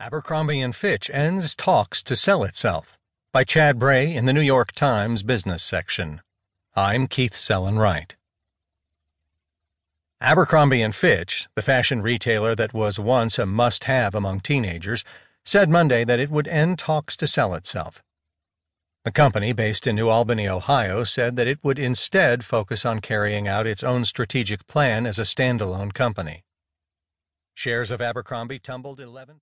Abercrombie & Fitch ends talks to sell itself by Chad Bray in the New York Times business section. I'm Keith Sellon-Wright. Abercrombie & Fitch, the fashion retailer that was once a must-have among teenagers, said Monday that it would end talks to sell itself. The company, based in New Albany, Ohio, said that it would instead focus on carrying out its own strategic plan as a standalone company. Shares of Abercrombie tumbled 11